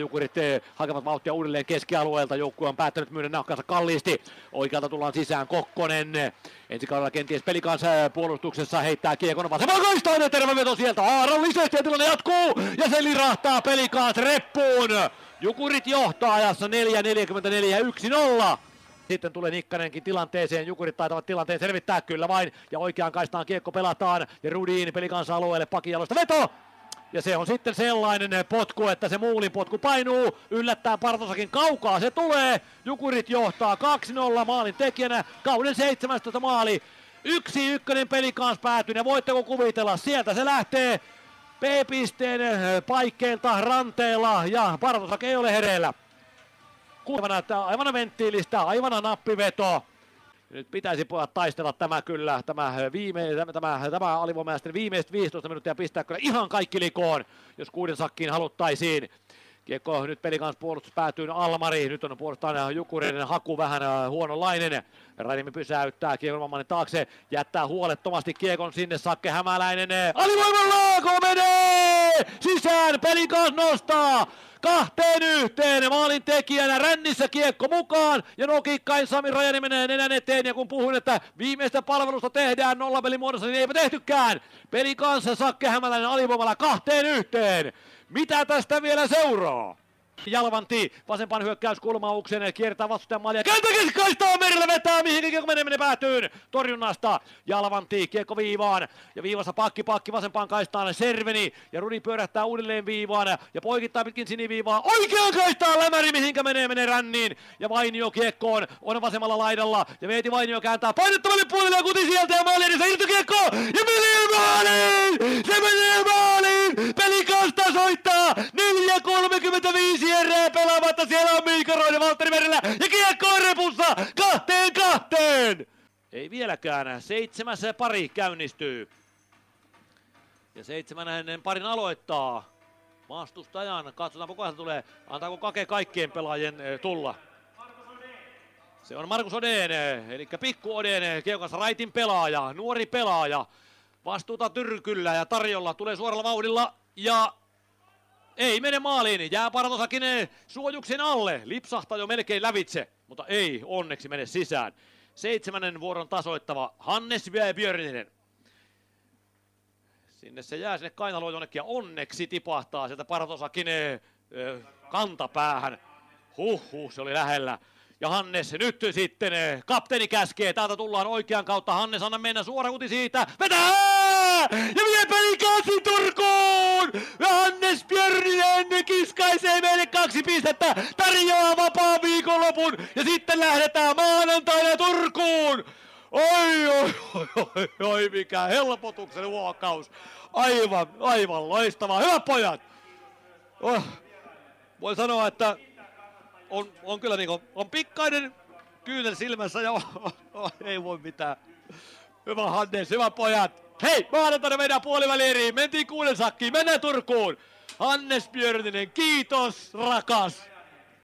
Jukurit hakevat vauhtia uudelleen keskialueelta. Joukkue on päättänyt myydä nahkansa kalliisti. Oikealta tullaan sisään Kokkonen. Ensi kaudella kenties pelikansa puolustuksessa heittää kiekon vasemman kaistaan ja terve veto sieltä. Aarallisesti ja tilanne jatkuu ja se lirahtaa pelikaas reppuun. Jukurit johtaa ajassa 4.44 1-0. Sitten tulee Nikkanenkin tilanteeseen, Jukurit taitavat tilanteen selvittää kyllä vain, ja oikeaan kaistaan kiekko pelataan, ja Rudin pelikansa alueelle pakijalosta veto, ja se on sitten sellainen potku, että se muulin potku painuu, yllättää Partosakin kaukaa, se tulee, Jukurit johtaa 2-0 maalin tekijänä, kauden 17 maali, yksi ykkönen peli kanssa päätyy, ja voitteko kuvitella, sieltä se lähtee P-pisteen paikkeilta ranteella, ja Partosak ei ole hereillä. Kuuleva näyttää aivan venttiilistä, aivan nappiveto. Nyt pitäisi pojat taistella tämä kyllä, tämä, viime, tämä, tämä, tämä alivoimaisten viimeiset 15 minuuttia pistää kyllä ihan kaikki likoon, jos kuuden sakkiin haluttaisiin. Kiekko nyt kanssa puolustus päätyy Almari, nyt on puolustaan Jukureiden haku vähän äh, huononlainen. Rainimi pysäyttää kiekon taakse, jättää huolettomasti kiekon sinne Sakke Hämäläinen. Alivoimalla menee! Sisään, kanssa nostaa! Kahteen yhteen. Maalin tekijänä rännissä kiekko mukaan ja nokikkain Sami Rajani menee nenän eteen. Ja kun puhuin, että viimeistä palvelusta tehdään nollapelimuodossa, niin eipä tehtykään. Peli kanssa Sakke Hämäläinen alivoimalla kahteen yhteen. Mitä tästä vielä seuraa? Jalvanti vasempaan hyökkäyskulmaukseen, kiertää vastustajan maalia. Kääntää keskikaistaa merillä vetää, mihin kiekko menee, menee päätyyn. Torjunnasta Jalvanti, kiekko viivaan. Ja viivassa pakki, pakki vasempaan kaistaan Serveni. Ja Rudi pyörähtää uudelleen viivaan ja poikittaa pitkin siniviivaa. Oikean kaistaan lämäri, mihinkä menee, menee ränniin. Ja Vainio kiekkoon on vasemmalla laidalla. Ja Veeti Vainio kääntää painettavalle puolelle ja kuti sieltä ja maali edessä irto kiekko. Ja menee maaliin! Se menee maaliin! Pelikasta soittaa! 4.35 Viisi erää pelaamatta, siellä on Miika Roine Valtteri Merellä ja kiekko on repussa kahteen kahteen! Ei vieläkään, seitsemäs pari käynnistyy. Ja seitsemännen parin aloittaa vastustajan. Katsotaan, kuka tulee. Antaako Kake kaikkien pelaajien eh, tulla? Se on Markus Oden, eli pikku Oden, keukas raitin pelaaja, nuori pelaaja. Vastuuta tyrkyllä ja tarjolla tulee suoralla vauhdilla ja ei mene maaliin, jää Paratosakin suojuksen alle. Lipsahtaa jo melkein lävitse, mutta ei onneksi mene sisään. Seitsemännen vuoron tasoittava Hannes Björninen. Sinne se jää sinne kainaloon jonnekin ja onneksi tipahtaa sieltä Paratosakin kantapäähän. Huhhuh, se oli lähellä. Ja Hannes nyt sitten kapteeni käskee, täältä tullaan oikean kautta. Hannes anna mennä suora kuti siitä. Vetää! Ja vie peli kasi Turkuun! Ja Hannes Björninen kiskaisee meille kaksi pistettä. Tarjoaa vapaan viikonlopun. Ja sitten lähdetään maanantaina Turkuun. Oi, oi, oi, oi, oi, mikä helpotuksen huokaus. Aivan, aivan loistavaa. Hyvät pojat! Oh, voin sanoa, että on, on kyllä niin kuin, on pikkainen kyynel silmässä ja oh, oh, ei voi mitään. Hyvä Hannes, hyvä pojat. Hei, maanantaina meidän puolivälieriin. Mentiin kuuden sakkiin, mennään Turkuun. Hannes Björninen, kiitos rakas.